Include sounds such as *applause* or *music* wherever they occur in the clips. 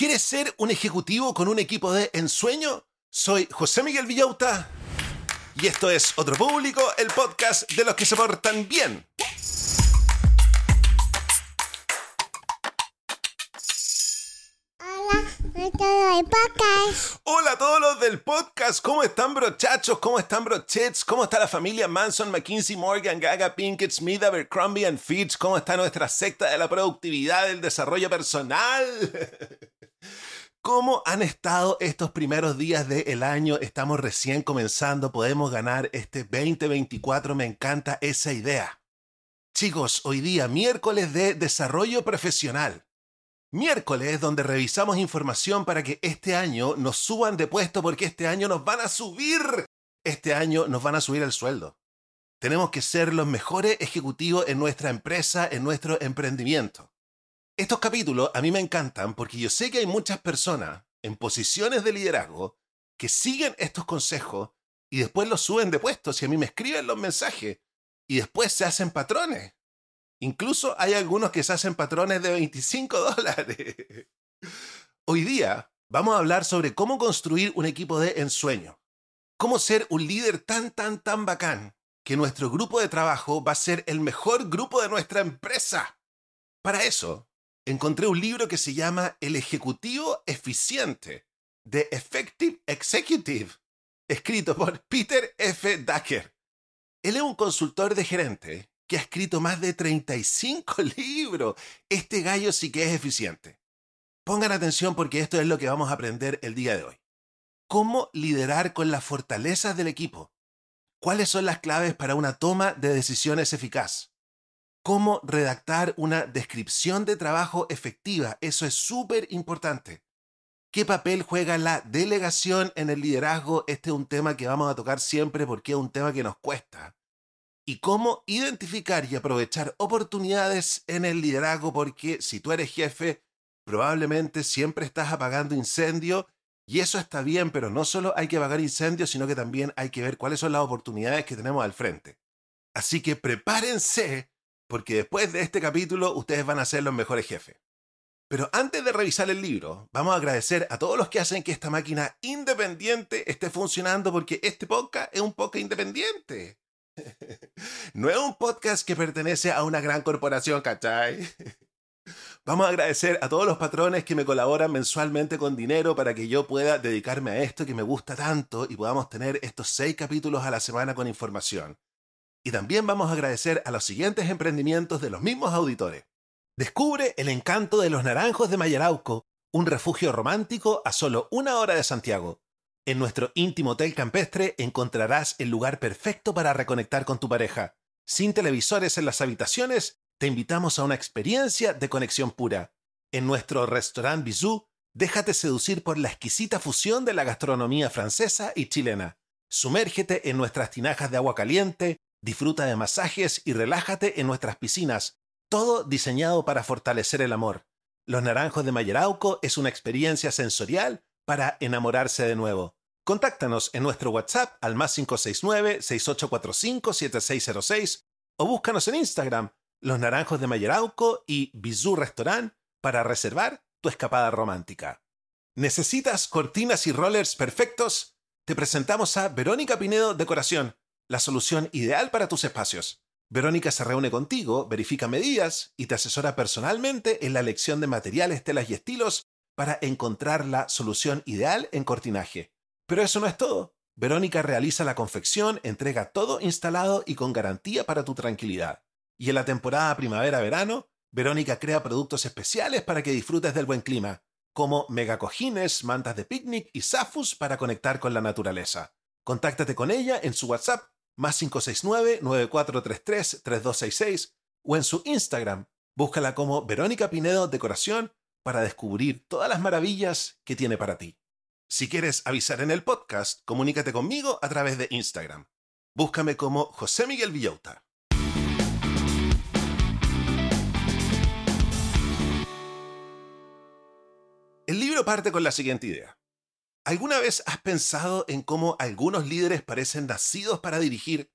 ¿Quieres ser un ejecutivo con un equipo de ensueño? Soy José Miguel Villauta y esto es Otro Público, el podcast de los que se portan bien. Hola a todos los del podcast, ¿cómo están brochachos? ¿Cómo están brochets? ¿Cómo está la familia Manson, McKinsey, Morgan, Gaga, Pinkett, Smith, Abercrombie and Fitch? ¿Cómo está nuestra secta de la productividad, del desarrollo personal? *laughs* ¿Cómo han estado estos primeros días del año? Estamos recién comenzando, podemos ganar este 2024, me encanta esa idea. Chicos, hoy día miércoles de desarrollo profesional. Miércoles donde revisamos información para que este año nos suban de puesto porque este año nos van a subir. Este año nos van a subir el sueldo. Tenemos que ser los mejores ejecutivos en nuestra empresa, en nuestro emprendimiento. Estos capítulos a mí me encantan porque yo sé que hay muchas personas en posiciones de liderazgo que siguen estos consejos y después los suben de puestos y a mí me escriben los mensajes y después se hacen patrones. Incluso hay algunos que se hacen patrones de 25 *laughs* dólares. Hoy día vamos a hablar sobre cómo construir un equipo de ensueño. Cómo ser un líder tan, tan, tan bacán que nuestro grupo de trabajo va a ser el mejor grupo de nuestra empresa. Para eso, encontré un libro que se llama El Ejecutivo Eficiente, The Effective Executive, escrito por *laughs* Peter F. Ducker. Él es un consultor de gerente que ha escrito más de 35 *laughs* libros. Este gallo sí que es eficiente. Pongan atención porque esto es lo que vamos a aprender el día de hoy. ¿Cómo liderar con las fortalezas del equipo? ¿Cuáles son las claves para una toma de decisiones eficaz? ¿Cómo redactar una descripción de trabajo efectiva? Eso es súper importante. ¿Qué papel juega la delegación en el liderazgo? Este es un tema que vamos a tocar siempre porque es un tema que nos cuesta y cómo identificar y aprovechar oportunidades en el liderazgo, porque si tú eres jefe, probablemente siempre estás apagando incendios y eso está bien, pero no solo hay que apagar incendios, sino que también hay que ver cuáles son las oportunidades que tenemos al frente. Así que prepárense, porque después de este capítulo ustedes van a ser los mejores jefes. Pero antes de revisar el libro, vamos a agradecer a todos los que hacen que esta máquina independiente esté funcionando, porque este podcast es un podcast independiente. *laughs* No es un podcast que pertenece a una gran corporación, ¿cachai? *laughs* Vamos a agradecer a todos los patrones que me colaboran mensualmente con dinero para que yo pueda dedicarme a esto que me gusta tanto y podamos tener estos seis capítulos a la semana con información. Y también vamos a agradecer a los siguientes emprendimientos de los mismos auditores. Descubre el encanto de los naranjos de Mayarauco, un refugio romántico a solo una hora de Santiago. En nuestro íntimo hotel campestre encontrarás el lugar perfecto para reconectar con tu pareja. Sin televisores en las habitaciones, te invitamos a una experiencia de conexión pura. En nuestro restaurant Bisou, déjate seducir por la exquisita fusión de la gastronomía francesa y chilena. Sumérgete en nuestras tinajas de agua caliente, disfruta de masajes y relájate en nuestras piscinas, todo diseñado para fortalecer el amor. Los Naranjos de Mayerauco es una experiencia sensorial para enamorarse de nuevo. Contáctanos en nuestro WhatsApp al más 569-6845-7606 o búscanos en Instagram, Los Naranjos de Mayerauco y Bizú Restaurant para reservar tu escapada romántica. ¿Necesitas cortinas y rollers perfectos? Te presentamos a Verónica Pinedo Decoración, la solución ideal para tus espacios. Verónica se reúne contigo, verifica medidas y te asesora personalmente en la elección de materiales, telas y estilos para encontrar la solución ideal en cortinaje. Pero eso no es todo. Verónica realiza la confección, entrega todo instalado y con garantía para tu tranquilidad. Y en la temporada primavera-verano, Verónica crea productos especiales para que disfrutes del buen clima, como megacojines, mantas de picnic y zafus para conectar con la naturaleza. Contáctate con ella en su WhatsApp más 569-9433-3266 o en su Instagram. Búscala como Verónica Pinedo Decoración para descubrir todas las maravillas que tiene para ti. Si quieres avisar en el podcast, comunícate conmigo a través de Instagram. Búscame como José Miguel Villauta. El libro parte con la siguiente idea. ¿Alguna vez has pensado en cómo algunos líderes parecen nacidos para dirigir?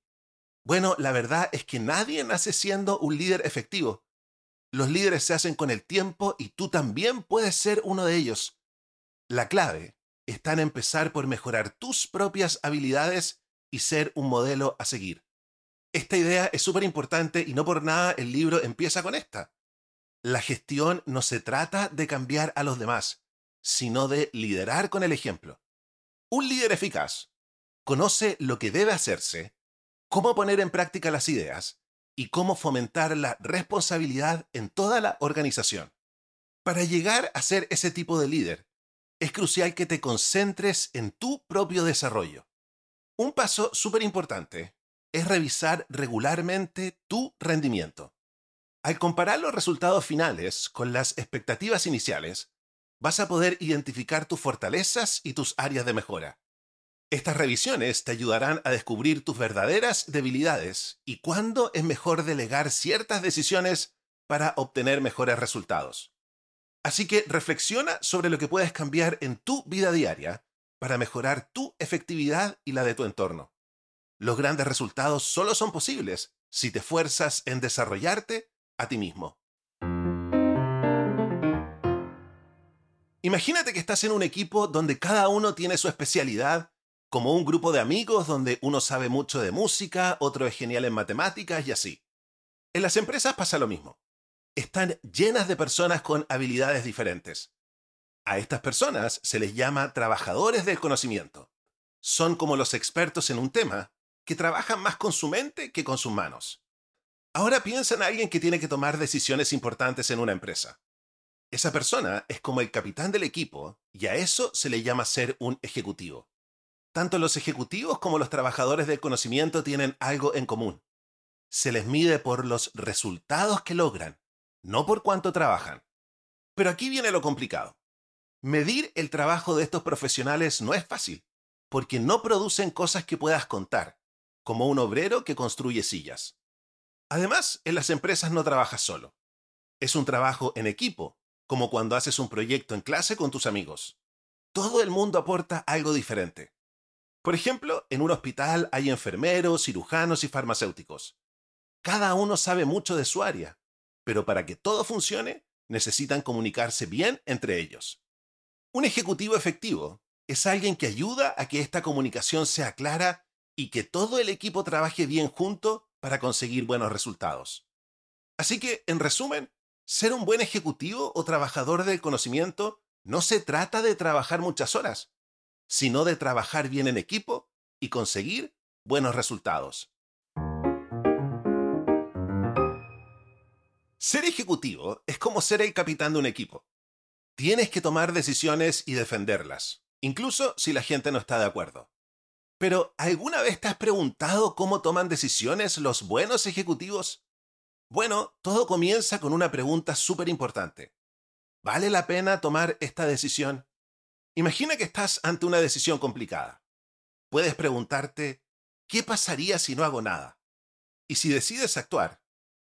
Bueno, la verdad es que nadie nace siendo un líder efectivo. Los líderes se hacen con el tiempo y tú también puedes ser uno de ellos. La clave está en empezar por mejorar tus propias habilidades y ser un modelo a seguir. Esta idea es súper importante y no por nada el libro empieza con esta. La gestión no se trata de cambiar a los demás, sino de liderar con el ejemplo. Un líder eficaz conoce lo que debe hacerse, cómo poner en práctica las ideas y cómo fomentar la responsabilidad en toda la organización. Para llegar a ser ese tipo de líder, es crucial que te concentres en tu propio desarrollo. Un paso súper importante es revisar regularmente tu rendimiento. Al comparar los resultados finales con las expectativas iniciales, vas a poder identificar tus fortalezas y tus áreas de mejora. Estas revisiones te ayudarán a descubrir tus verdaderas debilidades y cuándo es mejor delegar ciertas decisiones para obtener mejores resultados. Así que reflexiona sobre lo que puedes cambiar en tu vida diaria para mejorar tu efectividad y la de tu entorno. Los grandes resultados solo son posibles si te esfuerzas en desarrollarte a ti mismo. Imagínate que estás en un equipo donde cada uno tiene su especialidad como un grupo de amigos donde uno sabe mucho de música, otro es genial en matemáticas y así. En las empresas pasa lo mismo. Están llenas de personas con habilidades diferentes. A estas personas se les llama trabajadores del conocimiento. Son como los expertos en un tema, que trabajan más con su mente que con sus manos. Ahora piensa en alguien que tiene que tomar decisiones importantes en una empresa. Esa persona es como el capitán del equipo y a eso se le llama ser un ejecutivo. Tanto los ejecutivos como los trabajadores del conocimiento tienen algo en común. Se les mide por los resultados que logran, no por cuánto trabajan. Pero aquí viene lo complicado. Medir el trabajo de estos profesionales no es fácil, porque no producen cosas que puedas contar, como un obrero que construye sillas. Además, en las empresas no trabajas solo. Es un trabajo en equipo, como cuando haces un proyecto en clase con tus amigos. Todo el mundo aporta algo diferente. Por ejemplo, en un hospital hay enfermeros, cirujanos y farmacéuticos. Cada uno sabe mucho de su área, pero para que todo funcione, necesitan comunicarse bien entre ellos. Un ejecutivo efectivo es alguien que ayuda a que esta comunicación sea clara y que todo el equipo trabaje bien junto para conseguir buenos resultados. Así que, en resumen, ser un buen ejecutivo o trabajador del conocimiento no se trata de trabajar muchas horas, sino de trabajar bien en equipo y conseguir buenos resultados. Ser ejecutivo es como ser el capitán de un equipo. Tienes que tomar decisiones y defenderlas, incluso si la gente no está de acuerdo. Pero, ¿alguna vez te has preguntado cómo toman decisiones los buenos ejecutivos? Bueno, todo comienza con una pregunta súper importante. ¿Vale la pena tomar esta decisión? Imagina que estás ante una decisión complicada. Puedes preguntarte, ¿qué pasaría si no hago nada? Y si decides actuar,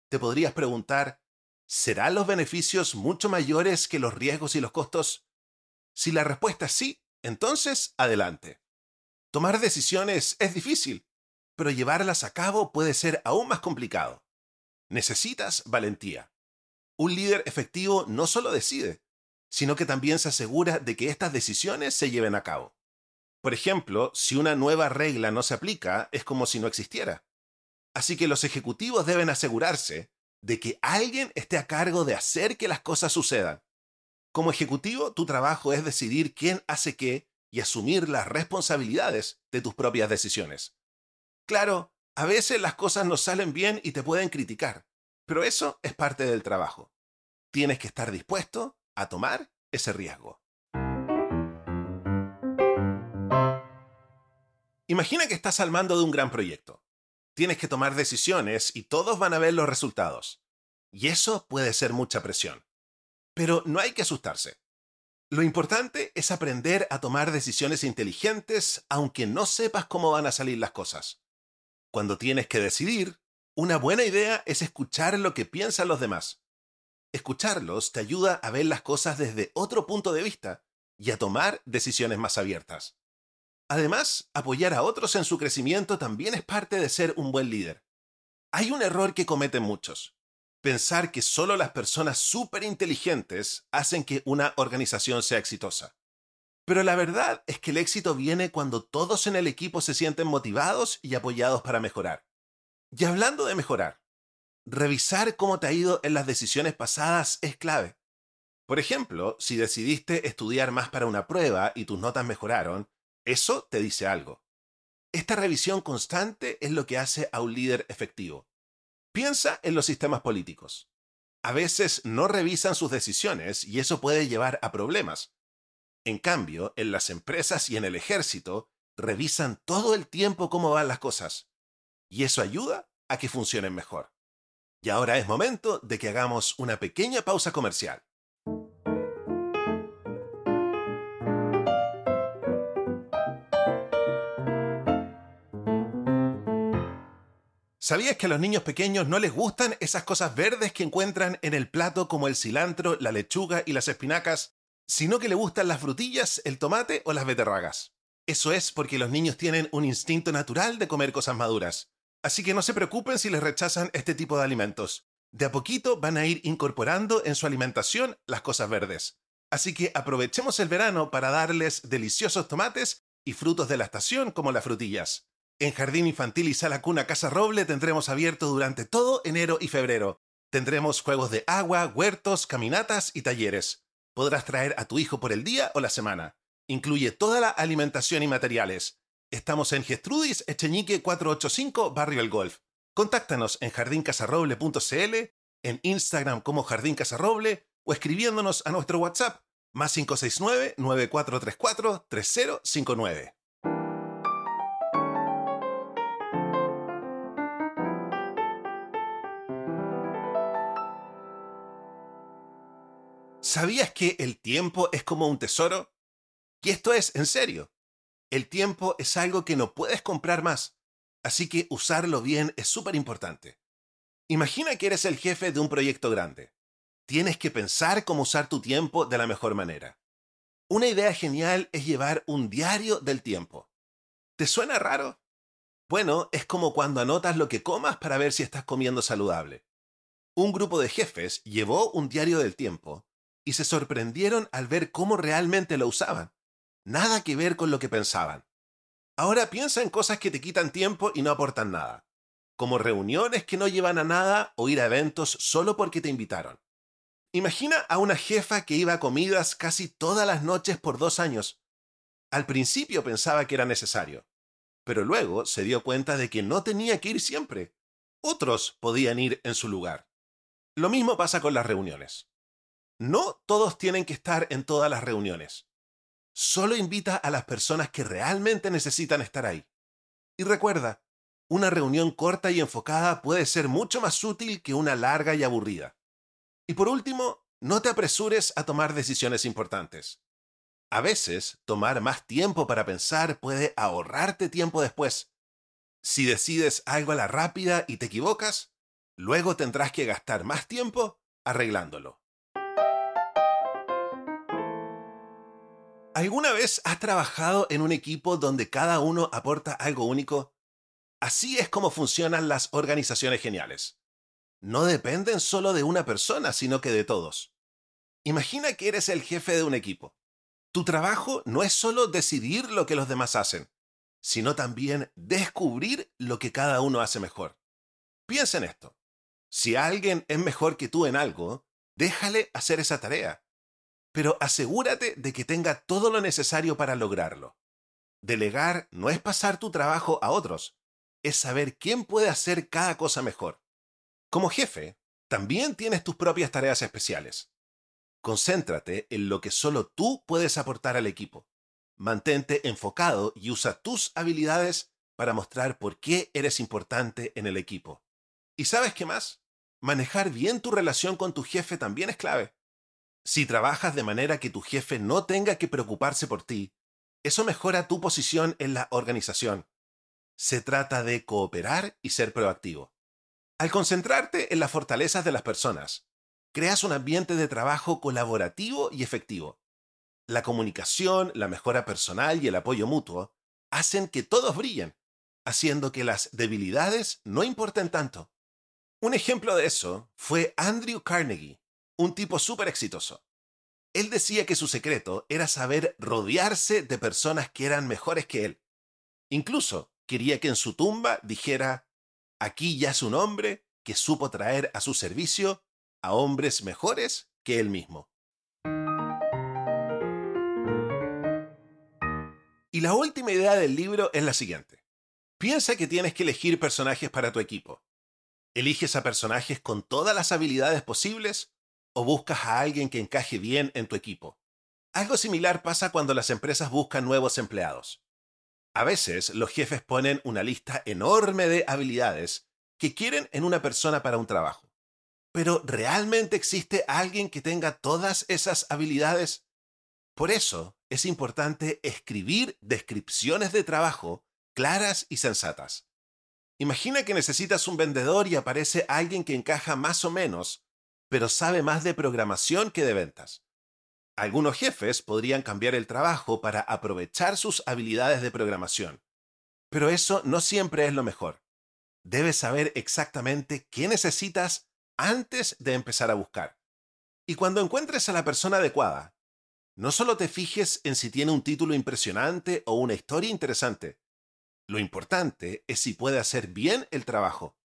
te podrías preguntar, ¿serán los beneficios mucho mayores que los riesgos y los costos? Si la respuesta es sí, entonces adelante. Tomar decisiones es difícil, pero llevarlas a cabo puede ser aún más complicado. Necesitas valentía. Un líder efectivo no solo decide, sino que también se asegura de que estas decisiones se lleven a cabo. Por ejemplo, si una nueva regla no se aplica, es como si no existiera. Así que los ejecutivos deben asegurarse de que alguien esté a cargo de hacer que las cosas sucedan. Como ejecutivo, tu trabajo es decidir quién hace qué y asumir las responsabilidades de tus propias decisiones. Claro, a veces las cosas no salen bien y te pueden criticar, pero eso es parte del trabajo. Tienes que estar dispuesto a tomar ese riesgo. Imagina que estás al mando de un gran proyecto. Tienes que tomar decisiones y todos van a ver los resultados. Y eso puede ser mucha presión. Pero no hay que asustarse. Lo importante es aprender a tomar decisiones inteligentes aunque no sepas cómo van a salir las cosas. Cuando tienes que decidir, una buena idea es escuchar lo que piensan los demás. Escucharlos te ayuda a ver las cosas desde otro punto de vista y a tomar decisiones más abiertas. Además, apoyar a otros en su crecimiento también es parte de ser un buen líder. Hay un error que cometen muchos. pensar que solo las personas súper inteligentes hacen que una organización sea exitosa. Pero la verdad es que el éxito viene cuando todos en el equipo se sienten motivados y apoyados para mejorar. Y hablando de mejorar, revisar cómo te ha ido en las decisiones pasadas es clave. Por ejemplo, si decidiste estudiar más para una prueba y tus notas mejoraron, eso te dice algo. Esta revisión constante es lo que hace a un líder efectivo. Piensa en los sistemas políticos. A veces no revisan sus decisiones y eso puede llevar a problemas. En cambio, en las empresas y en el ejército, revisan todo el tiempo cómo van las cosas. Y eso ayuda a que funcionen mejor. Y ahora es momento de que hagamos una pequeña pausa comercial. ¿Sabías que a los niños pequeños no les gustan esas cosas verdes que encuentran en el plato como el cilantro, la lechuga y las espinacas, sino que les gustan las frutillas, el tomate o las beterragas? Eso es porque los niños tienen un instinto natural de comer cosas maduras. Así que no se preocupen si les rechazan este tipo de alimentos. De a poquito van a ir incorporando en su alimentación las cosas verdes. Así que aprovechemos el verano para darles deliciosos tomates y frutos de la estación como las frutillas. En Jardín Infantil y Sala Cuna Casa Roble tendremos abierto durante todo enero y febrero. Tendremos juegos de agua, huertos, caminatas y talleres. Podrás traer a tu hijo por el día o la semana. Incluye toda la alimentación y materiales. Estamos en Gestrudis, Echeñique 485, Barrio El Golf. Contáctanos en jardincasarroble.cl, en Instagram como Jardín Casarroble o escribiéndonos a nuestro WhatsApp más 569-9434-3059. ¿Sabías que el tiempo es como un tesoro? Y esto es en serio. El tiempo es algo que no puedes comprar más, así que usarlo bien es súper importante. Imagina que eres el jefe de un proyecto grande. Tienes que pensar cómo usar tu tiempo de la mejor manera. Una idea genial es llevar un diario del tiempo. ¿Te suena raro? Bueno, es como cuando anotas lo que comas para ver si estás comiendo saludable. Un grupo de jefes llevó un diario del tiempo y se sorprendieron al ver cómo realmente lo usaban. Nada que ver con lo que pensaban. Ahora piensa en cosas que te quitan tiempo y no aportan nada, como reuniones que no llevan a nada o ir a eventos solo porque te invitaron. Imagina a una jefa que iba a comidas casi todas las noches por dos años. Al principio pensaba que era necesario, pero luego se dio cuenta de que no tenía que ir siempre. Otros podían ir en su lugar. Lo mismo pasa con las reuniones. No todos tienen que estar en todas las reuniones. Solo invita a las personas que realmente necesitan estar ahí. Y recuerda, una reunión corta y enfocada puede ser mucho más útil que una larga y aburrida. Y por último, no te apresures a tomar decisiones importantes. A veces, tomar más tiempo para pensar puede ahorrarte tiempo después. Si decides algo a la rápida y te equivocas, luego tendrás que gastar más tiempo arreglándolo. ¿Alguna vez has trabajado en un equipo donde cada uno aporta algo único? Así es como funcionan las organizaciones geniales. No dependen solo de una persona, sino que de todos. Imagina que eres el jefe de un equipo. Tu trabajo no es solo decidir lo que los demás hacen, sino también descubrir lo que cada uno hace mejor. Piensa en esto. Si alguien es mejor que tú en algo, déjale hacer esa tarea pero asegúrate de que tenga todo lo necesario para lograrlo. Delegar no es pasar tu trabajo a otros, es saber quién puede hacer cada cosa mejor. Como jefe, también tienes tus propias tareas especiales. Concéntrate en lo que solo tú puedes aportar al equipo. Mantente enfocado y usa tus habilidades para mostrar por qué eres importante en el equipo. ¿Y sabes qué más? Manejar bien tu relación con tu jefe también es clave. Si trabajas de manera que tu jefe no tenga que preocuparse por ti, eso mejora tu posición en la organización. Se trata de cooperar y ser proactivo. Al concentrarte en las fortalezas de las personas, creas un ambiente de trabajo colaborativo y efectivo. La comunicación, la mejora personal y el apoyo mutuo hacen que todos brillen, haciendo que las debilidades no importen tanto. Un ejemplo de eso fue Andrew Carnegie, un tipo súper exitoso. Él decía que su secreto era saber rodearse de personas que eran mejores que él. Incluso quería que en su tumba dijera, aquí ya es un hombre que supo traer a su servicio a hombres mejores que él mismo. Y la última idea del libro es la siguiente. Piensa que tienes que elegir personajes para tu equipo. ¿Eliges a personajes con todas las habilidades posibles o buscas a alguien que encaje bien en tu equipo? Algo similar pasa cuando las empresas buscan nuevos empleados. A veces los jefes ponen una lista enorme de habilidades que quieren en una persona para un trabajo. Pero ¿realmente existe alguien que tenga todas esas habilidades? Por eso es importante escribir descripciones de trabajo claras y sensatas. Imagina que necesitas un vendedor y aparece alguien que encaja más o menos, pero sabe más de programación que de ventas. Algunos jefes podrían cambiar el trabajo para aprovechar sus habilidades de programación. Pero eso no siempre es lo mejor. Debes saber exactamente qué necesitas antes de empezar a buscar. Y cuando encuentres a la persona adecuada, no solo te fijes en si tiene un título impresionante o una historia interesante. Lo importante es si puede hacer bien el trabajo.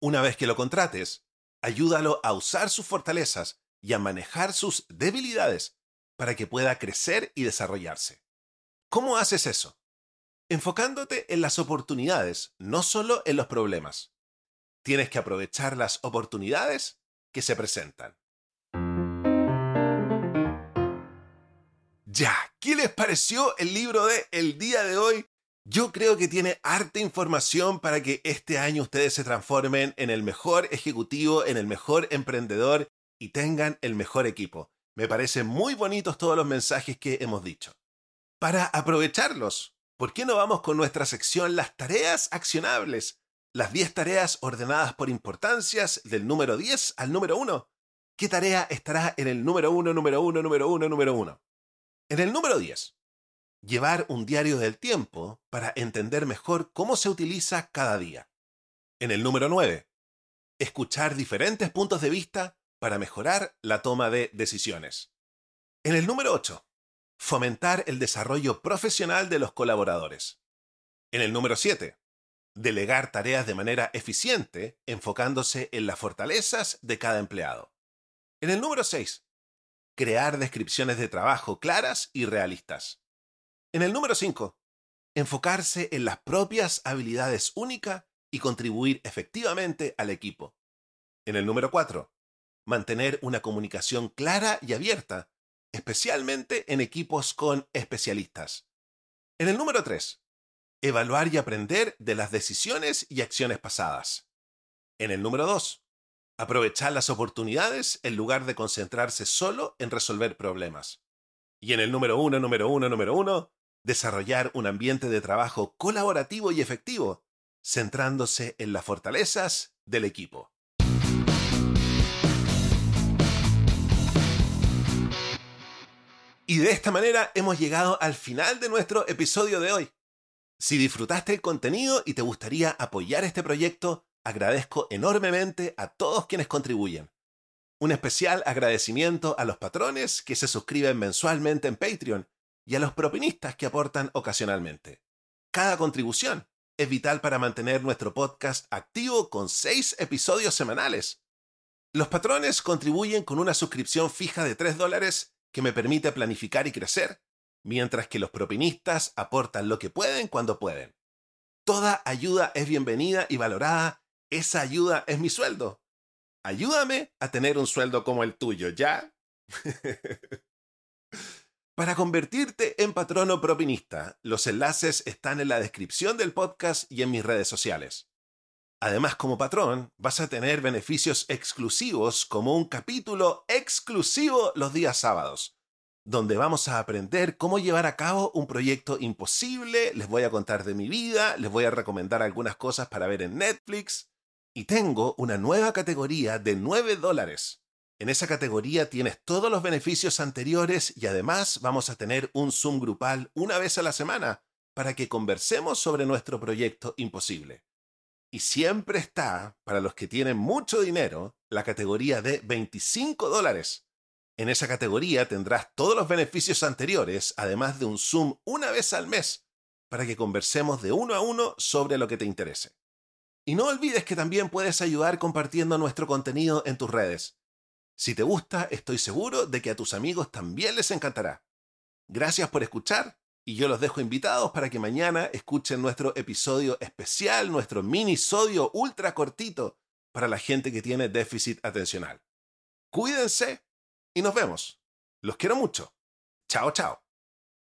Una vez que lo contrates, ayúdalo a usar sus fortalezas y a manejar sus debilidades para que pueda crecer y desarrollarse. ¿Cómo haces eso? Enfocándote en las oportunidades, no solo en los problemas. Tienes que aprovechar las oportunidades que se presentan. Ya, ¿qué les pareció el libro de El día de hoy? Yo creo que tiene harta información para que este año ustedes se transformen en el mejor ejecutivo, en el mejor emprendedor y tengan el mejor equipo. Me parecen muy bonitos todos los mensajes que hemos dicho. Para aprovecharlos, ¿por qué no vamos con nuestra sección Las tareas accionables? Las 10 tareas ordenadas por importancias del número 10 al número 1. ¿Qué tarea estará en el número 1, número 1, número 1, número 1? En el número 10. Llevar un diario del tiempo para entender mejor cómo se utiliza cada día. En el número 9. Escuchar diferentes puntos de vista para mejorar la toma de decisiones. En el número 8, fomentar el desarrollo profesional de los colaboradores. En el número 7, delegar tareas de manera eficiente enfocándose en las fortalezas de cada empleado. En el número 6, crear descripciones de trabajo claras y realistas. En el número 5, enfocarse en las propias habilidades únicas y contribuir efectivamente al equipo. En el número 4, mantener una comunicación clara y abierta, especialmente en equipos con especialistas. En el número 3, evaluar y aprender de las decisiones y acciones pasadas. En el número 2, aprovechar las oportunidades en lugar de concentrarse solo en resolver problemas. Y en el número 1, número 1, número 1, desarrollar un ambiente de trabajo colaborativo y efectivo, centrándose en las fortalezas del equipo. Y de esta manera hemos llegado al final de nuestro episodio de hoy. Si disfrutaste el contenido y te gustaría apoyar este proyecto, agradezco enormemente a todos quienes contribuyen. Un especial agradecimiento a los patrones que se suscriben mensualmente en Patreon y a los propinistas que aportan ocasionalmente. Cada contribución es vital para mantener nuestro podcast activo con seis episodios semanales. Los patrones contribuyen con una suscripción fija de 3 dólares que me permite planificar y crecer, mientras que los propinistas aportan lo que pueden cuando pueden. Toda ayuda es bienvenida y valorada. Esa ayuda es mi sueldo. Ayúdame a tener un sueldo como el tuyo, ¿ya? *laughs* Para convertirte en patrono propinista, los enlaces están en la descripción del podcast y en mis redes sociales. Además, como patrón, vas a tener beneficios exclusivos como un capítulo exclusivo los días sábados, donde vamos a aprender cómo llevar a cabo un proyecto imposible, les voy a contar de mi vida, les voy a recomendar algunas cosas para ver en Netflix, y tengo una nueva categoría de 9 dólares. En esa categoría tienes todos los beneficios anteriores y además vamos a tener un Zoom grupal una vez a la semana para que conversemos sobre nuestro proyecto imposible. Y siempre está, para los que tienen mucho dinero, la categoría de 25 dólares. En esa categoría tendrás todos los beneficios anteriores, además de un Zoom una vez al mes, para que conversemos de uno a uno sobre lo que te interese. Y no olvides que también puedes ayudar compartiendo nuestro contenido en tus redes. Si te gusta, estoy seguro de que a tus amigos también les encantará. Gracias por escuchar y yo los dejo invitados para que mañana escuchen nuestro episodio especial, nuestro minisodio ultra cortito para la gente que tiene déficit atencional. Cuídense y nos vemos. Los quiero mucho. Chao, chao.